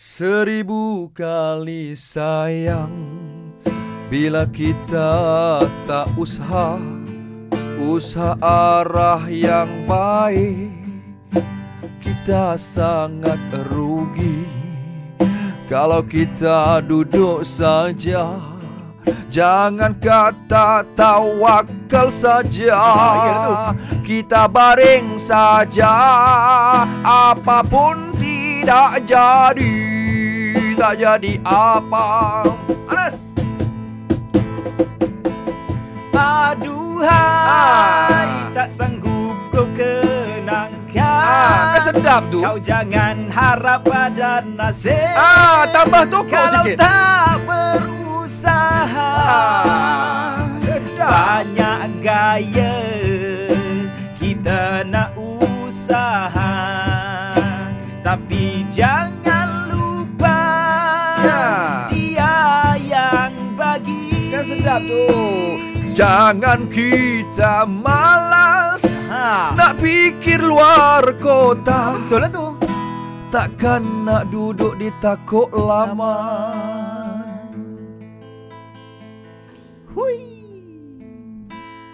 Seribu kali sayang Bila kita tak usaha Usaha arah yang baik Kita sangat rugi. Kalau kita duduk saja Jangan kata tawakal saja. Ah, Kita baring saja Apapun tidak jadi Tak jadi apa? Anas. Aduhai Ah. Tak sanggup kau kenangkan. Ah, kan sedap tu. Kau jangan harap pada nasib. Ah, tambah tokok Kalau sikit. tak berusaha. Ah, sedap. Banyak gaya Kita nak usaha. Tapi jangan sedap tu. Jangan kita malas ha. Nak fikir luar kota. Betul lah tu. Takkan nak duduk di takut lama. Hui